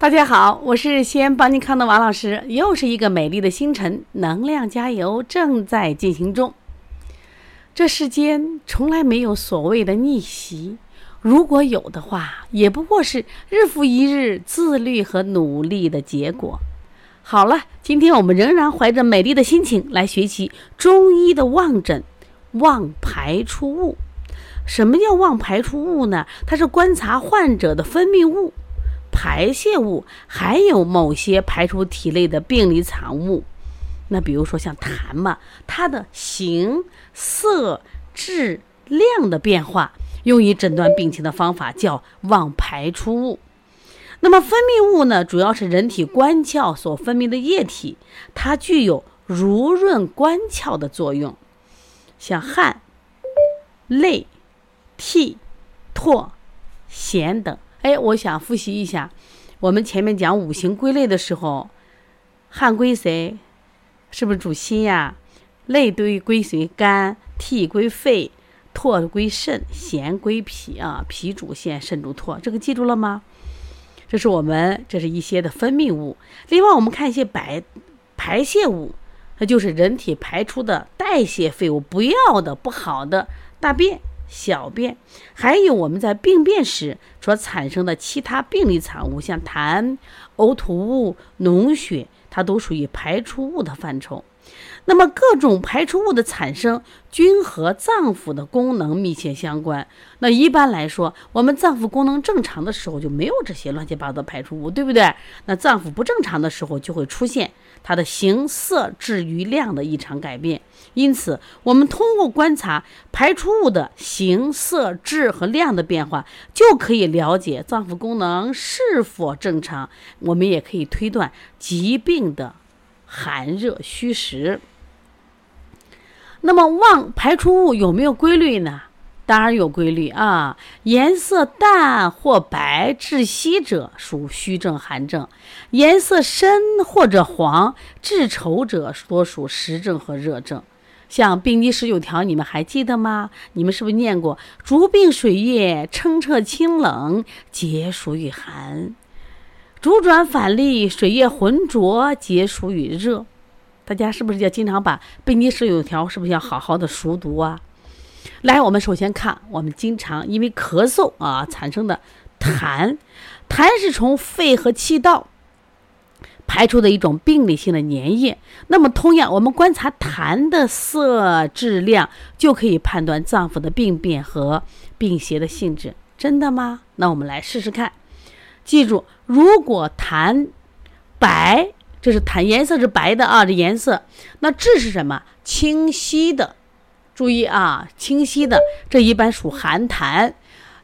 大家好，我是西安邦尼康的王老师，又是一个美丽的星辰，能量加油正在进行中。这世间从来没有所谓的逆袭，如果有的话，也不过是日复一日自律和努力的结果。好了，今天我们仍然怀着美丽的心情来学习中医的望诊，望排出物。什么叫望排出物呢？它是观察患者的分泌物。排泄物还有某些排出体内的病理产物，那比如说像痰嘛，它的形、色、质、量的变化，用于诊断病情的方法叫望排出物。那么分泌物呢，主要是人体官窍所分泌的液体，它具有濡润官窍的作用，像汗、泪、涕、唾、涎等。哎，我想复习一下，我们前面讲五行归类的时候，汗归谁？是不是主心呀？泪堆归谁？肝，涕归肺，唾归肾，涎归脾啊。脾主涎，肾主唾，这个记住了吗？这是我们这是一些的分泌物。另外，我们看一些白排泄物，那就是人体排出的代谢废物，不要的、不好的大便。小便，还有我们在病变时所产生的其他病理产物，像痰、呕吐物、脓血，它都属于排出物的范畴。那么各种排出物的产生，均和脏腑的功能密切相关。那一般来说，我们脏腑功能正常的时候就没有这些乱七八糟的排出物，对不对？那脏腑不正常的时候，就会出现它的形色质与量的异常改变。因此，我们通过观察排出物的形色质和量的变化，就可以了解脏腑功能是否正常。我们也可以推断疾病的寒热虚实。那么望排出物有没有规律呢？当然有规律啊！颜色淡或白至稀者属虚症寒症，颜色深或者黄至稠者多属实症和热症。像病机十九条，你们还记得吗？你们是不是念过？逐病水液澄澈清冷，皆属与寒；逐转反利，水液浑浊，皆属与热。大家是不是要经常把病机十九条是不是要好好的熟读啊？来，我们首先看我们经常因为咳嗽啊产生的痰，痰是从肺和气道排出的一种病理性的粘液。那么同样，我们观察痰的色质量，就可以判断脏腑的病变和病邪的性质。真的吗？那我们来试试看。记住，如果痰白。这是痰颜色是白的啊，这颜色。那质是什么？清晰的。注意啊，清晰的，这一般属寒痰。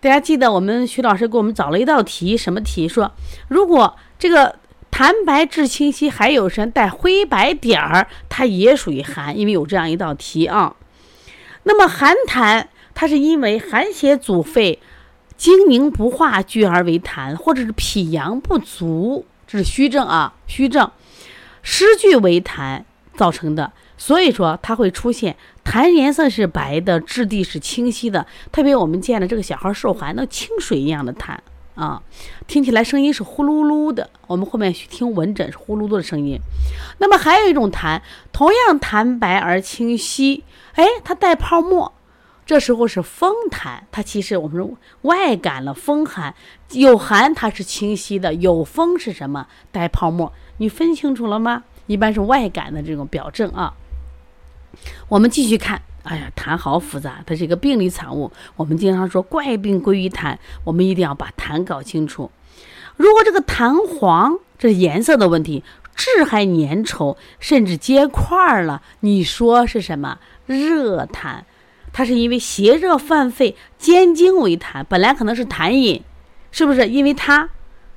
大家记得我们徐老师给我们找了一道题，什么题？说如果这个痰白质清晰，还有什么带灰白点儿，它也属于寒，因为有这样一道题啊。那么寒痰，它是因为寒邪阻肺，精凝不化聚而为痰，或者是脾阳不足，这是虚症啊，虚症。湿聚为痰造成的，所以说它会出现痰颜色是白的，质地是清晰的。特别我们见的这个小孩受寒，那清水一样的痰啊，听起来声音是呼噜噜的。我们后面去听闻诊是呼噜噜的声音。那么还有一种痰，同样痰白而清晰，哎，它带泡沫，这时候是风痰。它其实我们说外感了风寒，有寒它是清晰的，有风是什么？带泡沫。你分清楚了吗？一般是外感的这种表证啊。我们继续看，哎呀，痰好复杂，它是一个病理产物。我们经常说怪病归于痰，我们一定要把痰搞清楚。如果这个痰黄，这是颜色的问题，质还粘稠，甚至结块了，你说是什么？热痰，它是因为邪热犯肺，兼经为痰，本来可能是痰饮，是不是？因为它，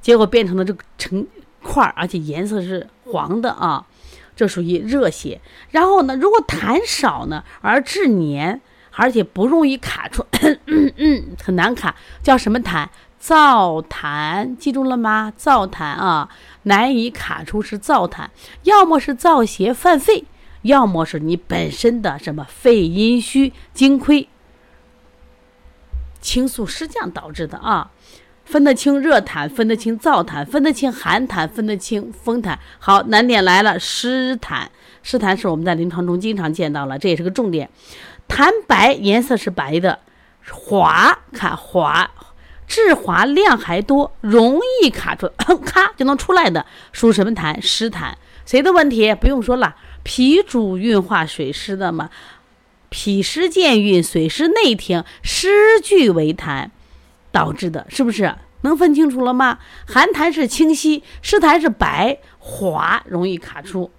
结果变成了这个成。块儿，而且颜色是黄的啊，这属于热邪。然后呢，如果痰少呢，而致黏，而且不容易卡出，嗯 很难卡，叫什么痰？燥痰，记住了吗？燥痰啊，难以卡出是燥痰，要么是燥邪犯肺，要么是你本身的什么肺阴虚、精亏、清肃失降导致的啊。分得清热痰，分得清燥痰，分得清寒痰，分得清风痰。好，难点来了，湿痰。湿痰是我们在临床中经常见到了，这也是个重点。痰白，颜色是白的，滑，看滑，质滑，量还多，容易卡住，咔就能出来的，属什么痰？湿痰。谁的问题？不用说了，脾主运化水湿的嘛，脾湿健运，水湿内停，湿聚为痰。导致的，是不是能分清楚了吗？寒痰是清晰，湿痰是白滑，容易卡出。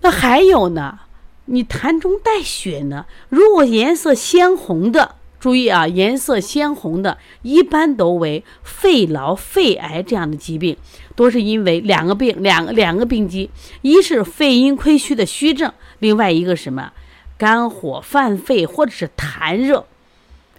那还有呢？你痰中带血呢？如果颜色鲜红的，注意啊，颜色鲜红的，一般都为肺痨、肺癌这样的疾病，都是因为两个病，两个两个病机，一是肺阴亏虚的虚症，另外一个什么？肝火犯肺或者是痰热、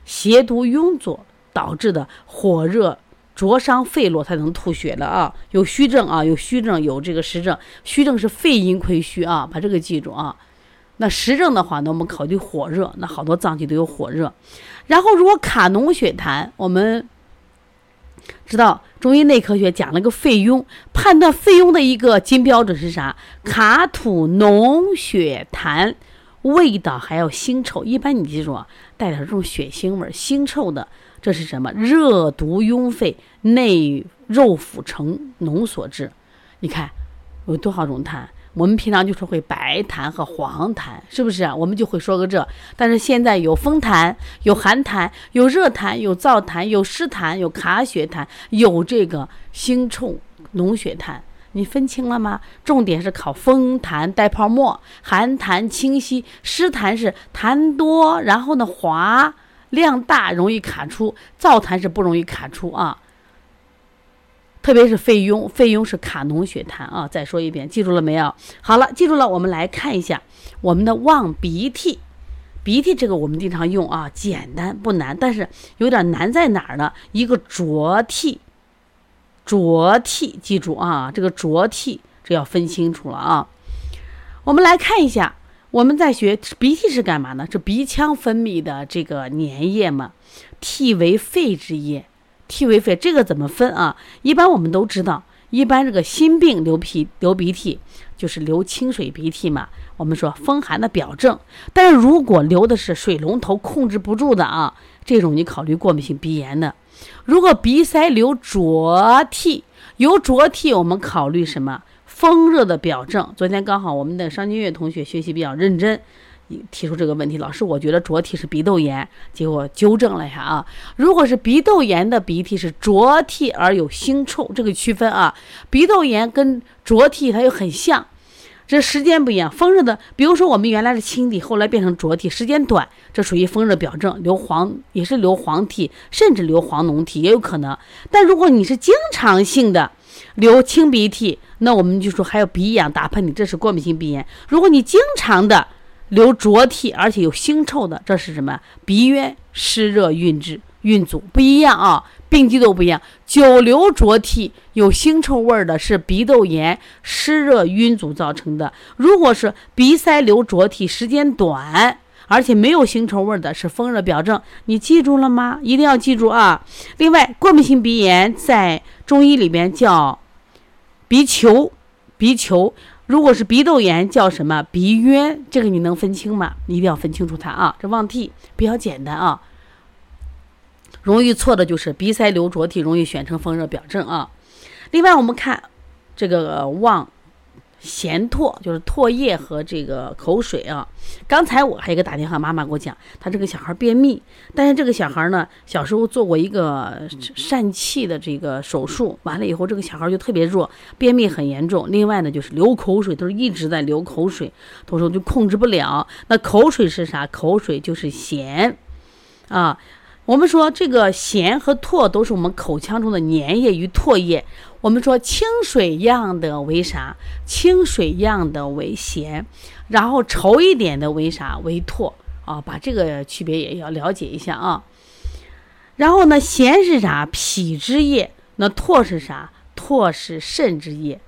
邪毒壅阻。导致的火热灼伤肺络才能吐血的啊！有虚症啊，有虚症，有这个实症。虚症是肺阴亏虚啊，把这个记住啊。那实症的话呢，我们考虑火热，那好多脏器都有火热。然后如果卡脓血痰，我们知道中医内科学讲了个肺痈，判断肺痈的一个金标准是啥？卡吐脓血痰，味道还要腥臭。一般你记住啊，带点这种血腥味、腥臭的。这是什么？热毒壅肺，内肉腐成脓所致。你看有多少种痰？我们平常就是会白痰和黄痰，是不是？我们就会说个这。但是现在有风痰，有寒痰，有热痰，有燥痰，有湿痰，有卡血痰，有这个腥臭脓血痰。你分清了吗？重点是考风痰带泡沫，寒痰清晰，湿痰是痰多，然后呢滑。量大容易卡出，燥痰是不容易卡出啊。特别是肺痈，肺痈是卡脓血痰啊。再说一遍，记住了没有？好了，记住了。我们来看一下我们的望鼻涕，鼻涕这个我们经常用啊，简单不难，但是有点难在哪儿呢？一个浊涕，浊涕，记住啊，这个浊涕这要分清楚了啊。我们来看一下。我们在学鼻涕是干嘛呢？是鼻腔分泌的这个粘液嘛？涕为肺之液，涕为肺，这个怎么分啊？一般我们都知道，一般这个心病流鼻流鼻涕就是流清水鼻涕嘛。我们说风寒的表证，但是如果流的是水龙头控制不住的啊，这种你考虑过敏性鼻炎的。如果鼻塞流浊涕，有浊涕，我们考虑什么？风热的表证，昨天刚好我们的商金月同学学习比较认真，提出这个问题，老师，我觉得浊涕是鼻窦炎，结果纠正了一下啊。如果是鼻窦炎的鼻涕是浊涕而有腥臭，这个区分啊，鼻窦炎跟浊涕它又很像，这时间不一样。风热的，比如说我们原来是清涕，后来变成浊涕，时间短，这属于风热表证，流黄也是流黄涕，甚至流黄脓涕也有可能。但如果你是经常性的流清鼻涕，那我们就说还有鼻痒、打喷嚏，这是过敏性鼻炎。如果你经常的流浊涕，而且有腥臭的，这是什么？鼻渊湿热蕴滞蕴阻不一样啊，病机都不一样。久流浊涕有腥臭味的是鼻窦炎湿热蕴阻造成的。如果是鼻塞流浊涕时间短，而且没有腥臭味的，是风热表证。你记住了吗？一定要记住啊！另外，过敏性鼻炎在中医里边叫。鼻球，鼻球，如果是鼻窦炎叫什么？鼻渊，这个你能分清吗？你一定要分清楚它啊！这望涕比较简单啊，容易错的就是鼻塞流浊涕，容易选成风热表症啊。另外，我们看这个望。涎唾就是唾液和这个口水啊。刚才我还有一个打电话，妈妈给我讲，他这个小孩便秘，但是这个小孩呢，小时候做过一个疝气的这个手术，完了以后这个小孩就特别弱，便秘很严重。另外呢，就是流口水，都是一直在流口水，他说就控制不了。那口水是啥？口水就是涎啊。我们说这个涎和唾都是我们口腔中的粘液与唾液。我们说清水样的为啥？清水样的为涎，然后稠一点的为啥？为唾啊，把这个区别也要了解一下啊。然后呢，涎是啥？脾之液。那唾是啥？唾是肾之液。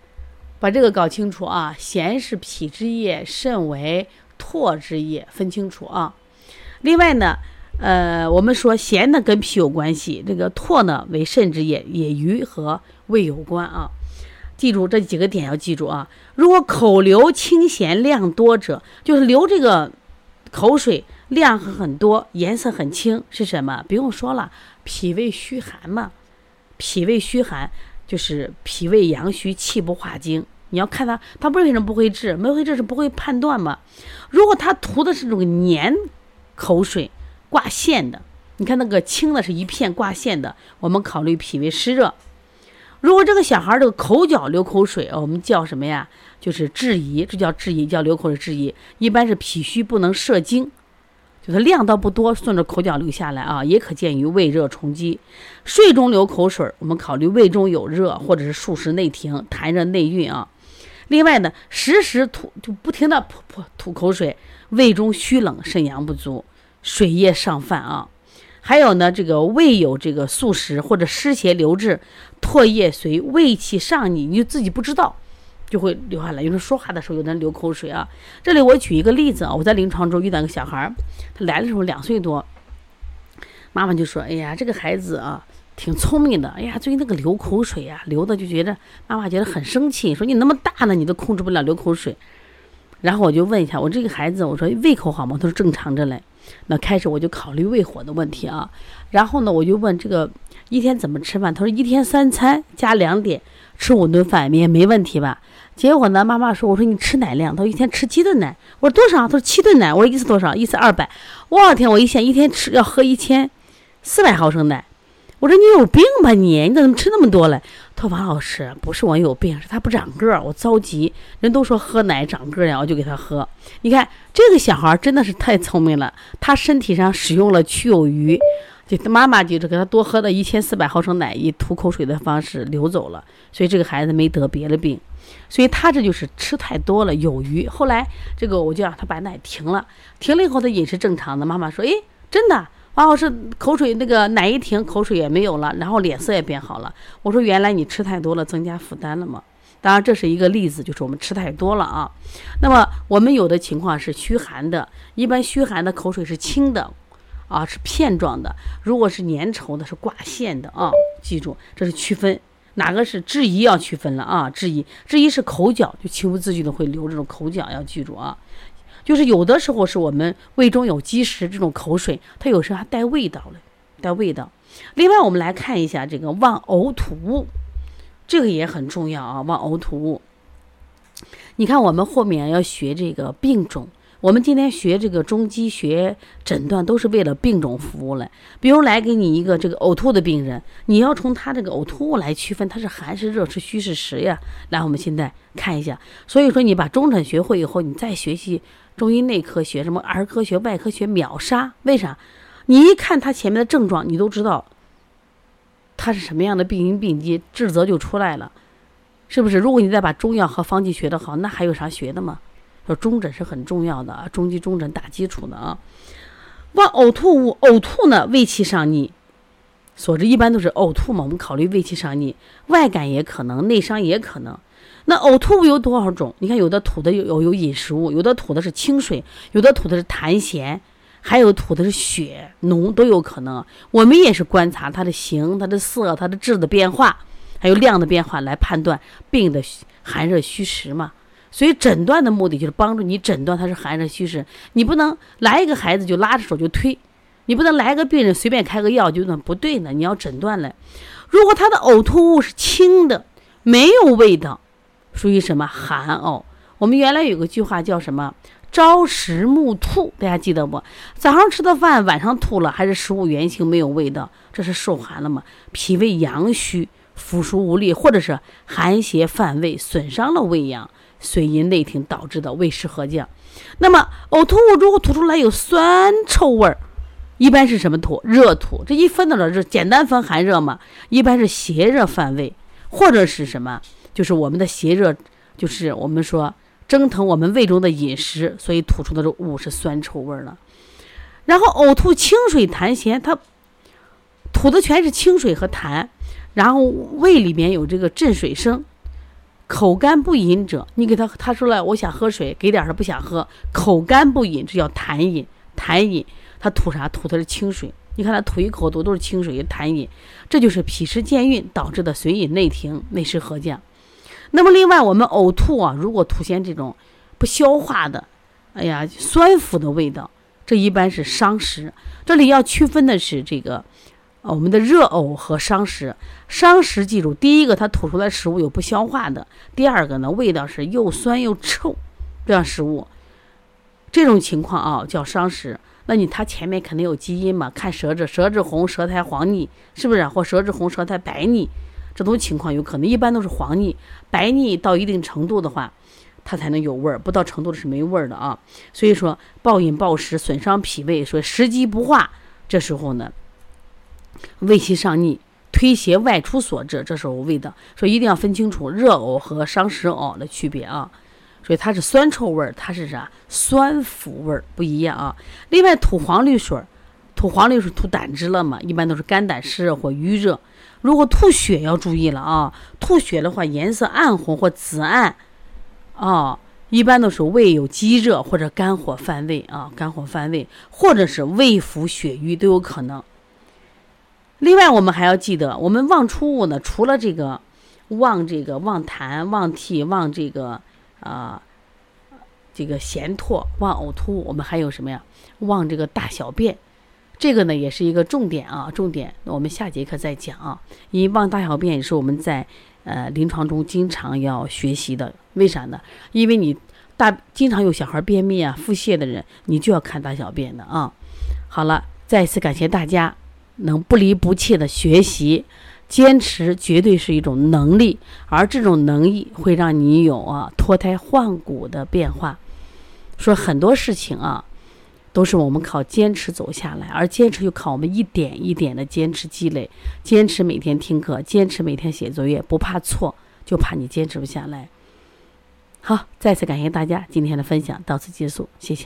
把这个搞清楚啊。涎是脾之液，肾为唾之液，分清楚啊。另外呢。呃，我们说咸的跟脾有关系，这个唾呢为肾之液，也与和胃有关啊。记住这几个点要记住啊。如果口流清咸量多者，就是流这个口水量很多，颜色很清，是什么？不用说了，脾胃虚寒嘛。脾胃虚寒就是脾胃阳虚，气不化精。你要看他，他为什么不会治？没会治是不会判断嘛。如果他吐的是这种黏口水。挂线的，你看那个青的是一片挂线的，我们考虑脾胃湿热。如果这个小孩这个口角流口水啊，我们叫什么呀？就是质疑，这叫质疑，叫流口水质疑。一般是脾虚不能摄精，就是量倒不多，顺着口角流下来啊，也可见于胃热冲积。睡中流口水，我们考虑胃中有热，或者是数时内停，痰热内蕴啊。另外呢，时时吐就不停的吐吐吐口水，胃中虚冷，肾阳不足。水液上泛啊，还有呢，这个胃有这个宿食或者湿邪留滞，唾液随胃气上逆，你就自己不知道，就会流下来。有时候说话的时候，有的人流口水啊。这里我举一个例子啊，我在临床中遇到一个小孩儿，他来的时候两岁多，妈妈就说：“哎呀，这个孩子啊，挺聪明的。哎呀，最近那个流口水呀，流的就觉得妈妈觉得很生气，说你那么大了，你都控制不了流口水。”然后我就问一下我这个孩子，我说胃口好吗？他说正常着嘞。那开始我就考虑胃火的问题啊，然后呢，我就问这个一天怎么吃饭？他说一天三餐加两点，吃五顿饭也没问题吧？结果呢，妈妈说，我说你吃奶量？他说一天吃七顿奶。我说多少？他说七顿奶。我说一次多少？一次二百。我天！我一想，一天吃要喝一千四百毫升奶。我说你有病吧你？你怎么吃那么多嘞？他说王老师不是我有病，是他不长个儿，我着急。人都说喝奶长个儿呀，我就给他喝。你看这个小孩真的是太聪明了，他身体上使用了去有余，就妈妈就是给他多喝的一千四百毫升奶，以吐口水的方式流走了，所以这个孩子没得别的病。所以他这就是吃太多了有余。后来这个我就让他把奶停了，停了以后他饮食正常的。妈妈说，哎，真的。王老师口水那个奶一停，口水也没有了，然后脸色也变好了。我说原来你吃太多了，增加负担了吗？当然这是一个例子，就是我们吃太多了啊。那么我们有的情况是虚寒的，一般虚寒的口水是清的，啊是片状的；如果是粘稠的，是挂线的啊。记住，这是区分哪个是质疑要区分了啊？质疑质疑是口角，就情不自禁的会流这种口角，要记住啊。就是有的时候是我们胃中有积食，这种口水它有时候还带味道了，带味道。另外，我们来看一下这个忘呕吐物，这个也很重要啊。忘呕吐物，你看我们后面要学这个病种，我们今天学这个中医学诊断都是为了病种服务了。比如来给你一个这个呕吐的病人，你要从他这个呕吐物来区分，他是寒是热是虚是实呀。来，我们现在看一下。所以说，你把中诊学会以后，你再学习。中医内科学什么儿科学、外科学秒杀？为啥？你一看他前面的症状，你都知道他是什么样的病因病机，治则就出来了，是不是？如果你再把中药和方剂学得好，那还有啥学的吗？说中诊是很重要的啊，中医中诊打基础的啊。往呕吐物，呕吐呢，胃气上逆所致，一般都是呕吐嘛。我们考虑胃气上逆，外感也可能，内伤也可能。那呕吐物有多少种？你看，有的吐的有有有饮食物，有的吐的是清水，有的吐的是痰涎，还有吐的是血浓，都有可能。我们也是观察它的形、它的色、它的质的变化，还有量的变化来判断病的寒热虚实嘛。所以诊断的目的就是帮助你诊断它是寒热虚实。你不能来一个孩子就拉着手就推，你不能来个病人随便开个药就那不对呢。你要诊断了，如果他的呕吐物是清的，没有味道。属于什么寒呕？我们原来有个句话叫什么？朝食暮吐，大家记得不？早上吃的饭，晚上吐了，还是食物原形没有味道？这是受寒了吗？脾胃阳虚，腐熟无力，或者是寒邪犯胃，损伤了胃阳，遂因内停导致的胃湿合降。那么呕吐物如果吐出来有酸臭味儿，一般是什么吐？热吐。这一分到了，这简单分寒热嘛？一般是邪热犯胃，或者是什么？就是我们的邪热，就是我们说蒸腾我们胃中的饮食，所以吐出的这物是酸臭味了。然后呕吐清水痰涎，它吐的全是清水和痰，然后胃里面有这个震水声，口干不饮者，你给他他说了我想喝水，给点他不想喝，口干不饮，这叫痰饮，痰饮他吐啥？吐的是清水。你看他吐一口都都是清水，痰饮，这就是脾湿健运导致的水饮内停、内湿合降。那么另外，我们呕吐啊，如果出现这种不消化的，哎呀，酸腐的味道，这一般是伤食。这里要区分的是这个，我们的热呕和伤食。伤食记住，第一个它吐出来食物有不消化的，第二个呢，味道是又酸又臭，这样食物，这种情况啊叫伤食。那你它前面肯定有基因嘛？看舌质，舌质红，舌苔黄腻，是不是？或舌质红，舌苔白腻，这种情况有可能。一般都是黄腻、白腻到一定程度的话，它才能有味儿；不到程度的是没味儿的啊。所以说，暴饮暴食损伤脾胃，说食积不化，这时候呢，胃气上逆，推邪外出所致。这时候味道，说一定要分清楚热呕和伤食呕的区别啊。所以它是酸臭味儿，它是啥？酸腐味儿不一样啊。另外吐黄绿水，吐黄绿水吐胆汁了嘛？一般都是肝胆湿热或郁热。如果吐血要注意了啊，吐血的话颜色暗红或紫暗，啊，一般都是胃有积热或者肝火犯胃啊，肝火犯胃，或者是胃腹血瘀都有可能。另外我们还要记得，我们忘出物呢，除了这个忘这个忘痰、忘涕、忘这个。啊，这个涎唾、忘呕吐，我们还有什么呀？忘这个大小便，这个呢也是一个重点啊，重点。我们下节课再讲啊。因为忘大小便也是我们在呃临床中经常要学习的。为啥呢？因为你大经常有小孩便秘啊、腹泻的人，你就要看大小便的啊。好了，再次感谢大家能不离不弃的学习。坚持绝对是一种能力，而这种能力会让你有啊脱胎换骨的变化。说很多事情啊，都是我们靠坚持走下来，而坚持就靠我们一点一点的坚持积累。坚持每天听课，坚持每天写作业，不怕错，就怕你坚持不下来。好，再次感谢大家今天的分享，到此结束，谢谢。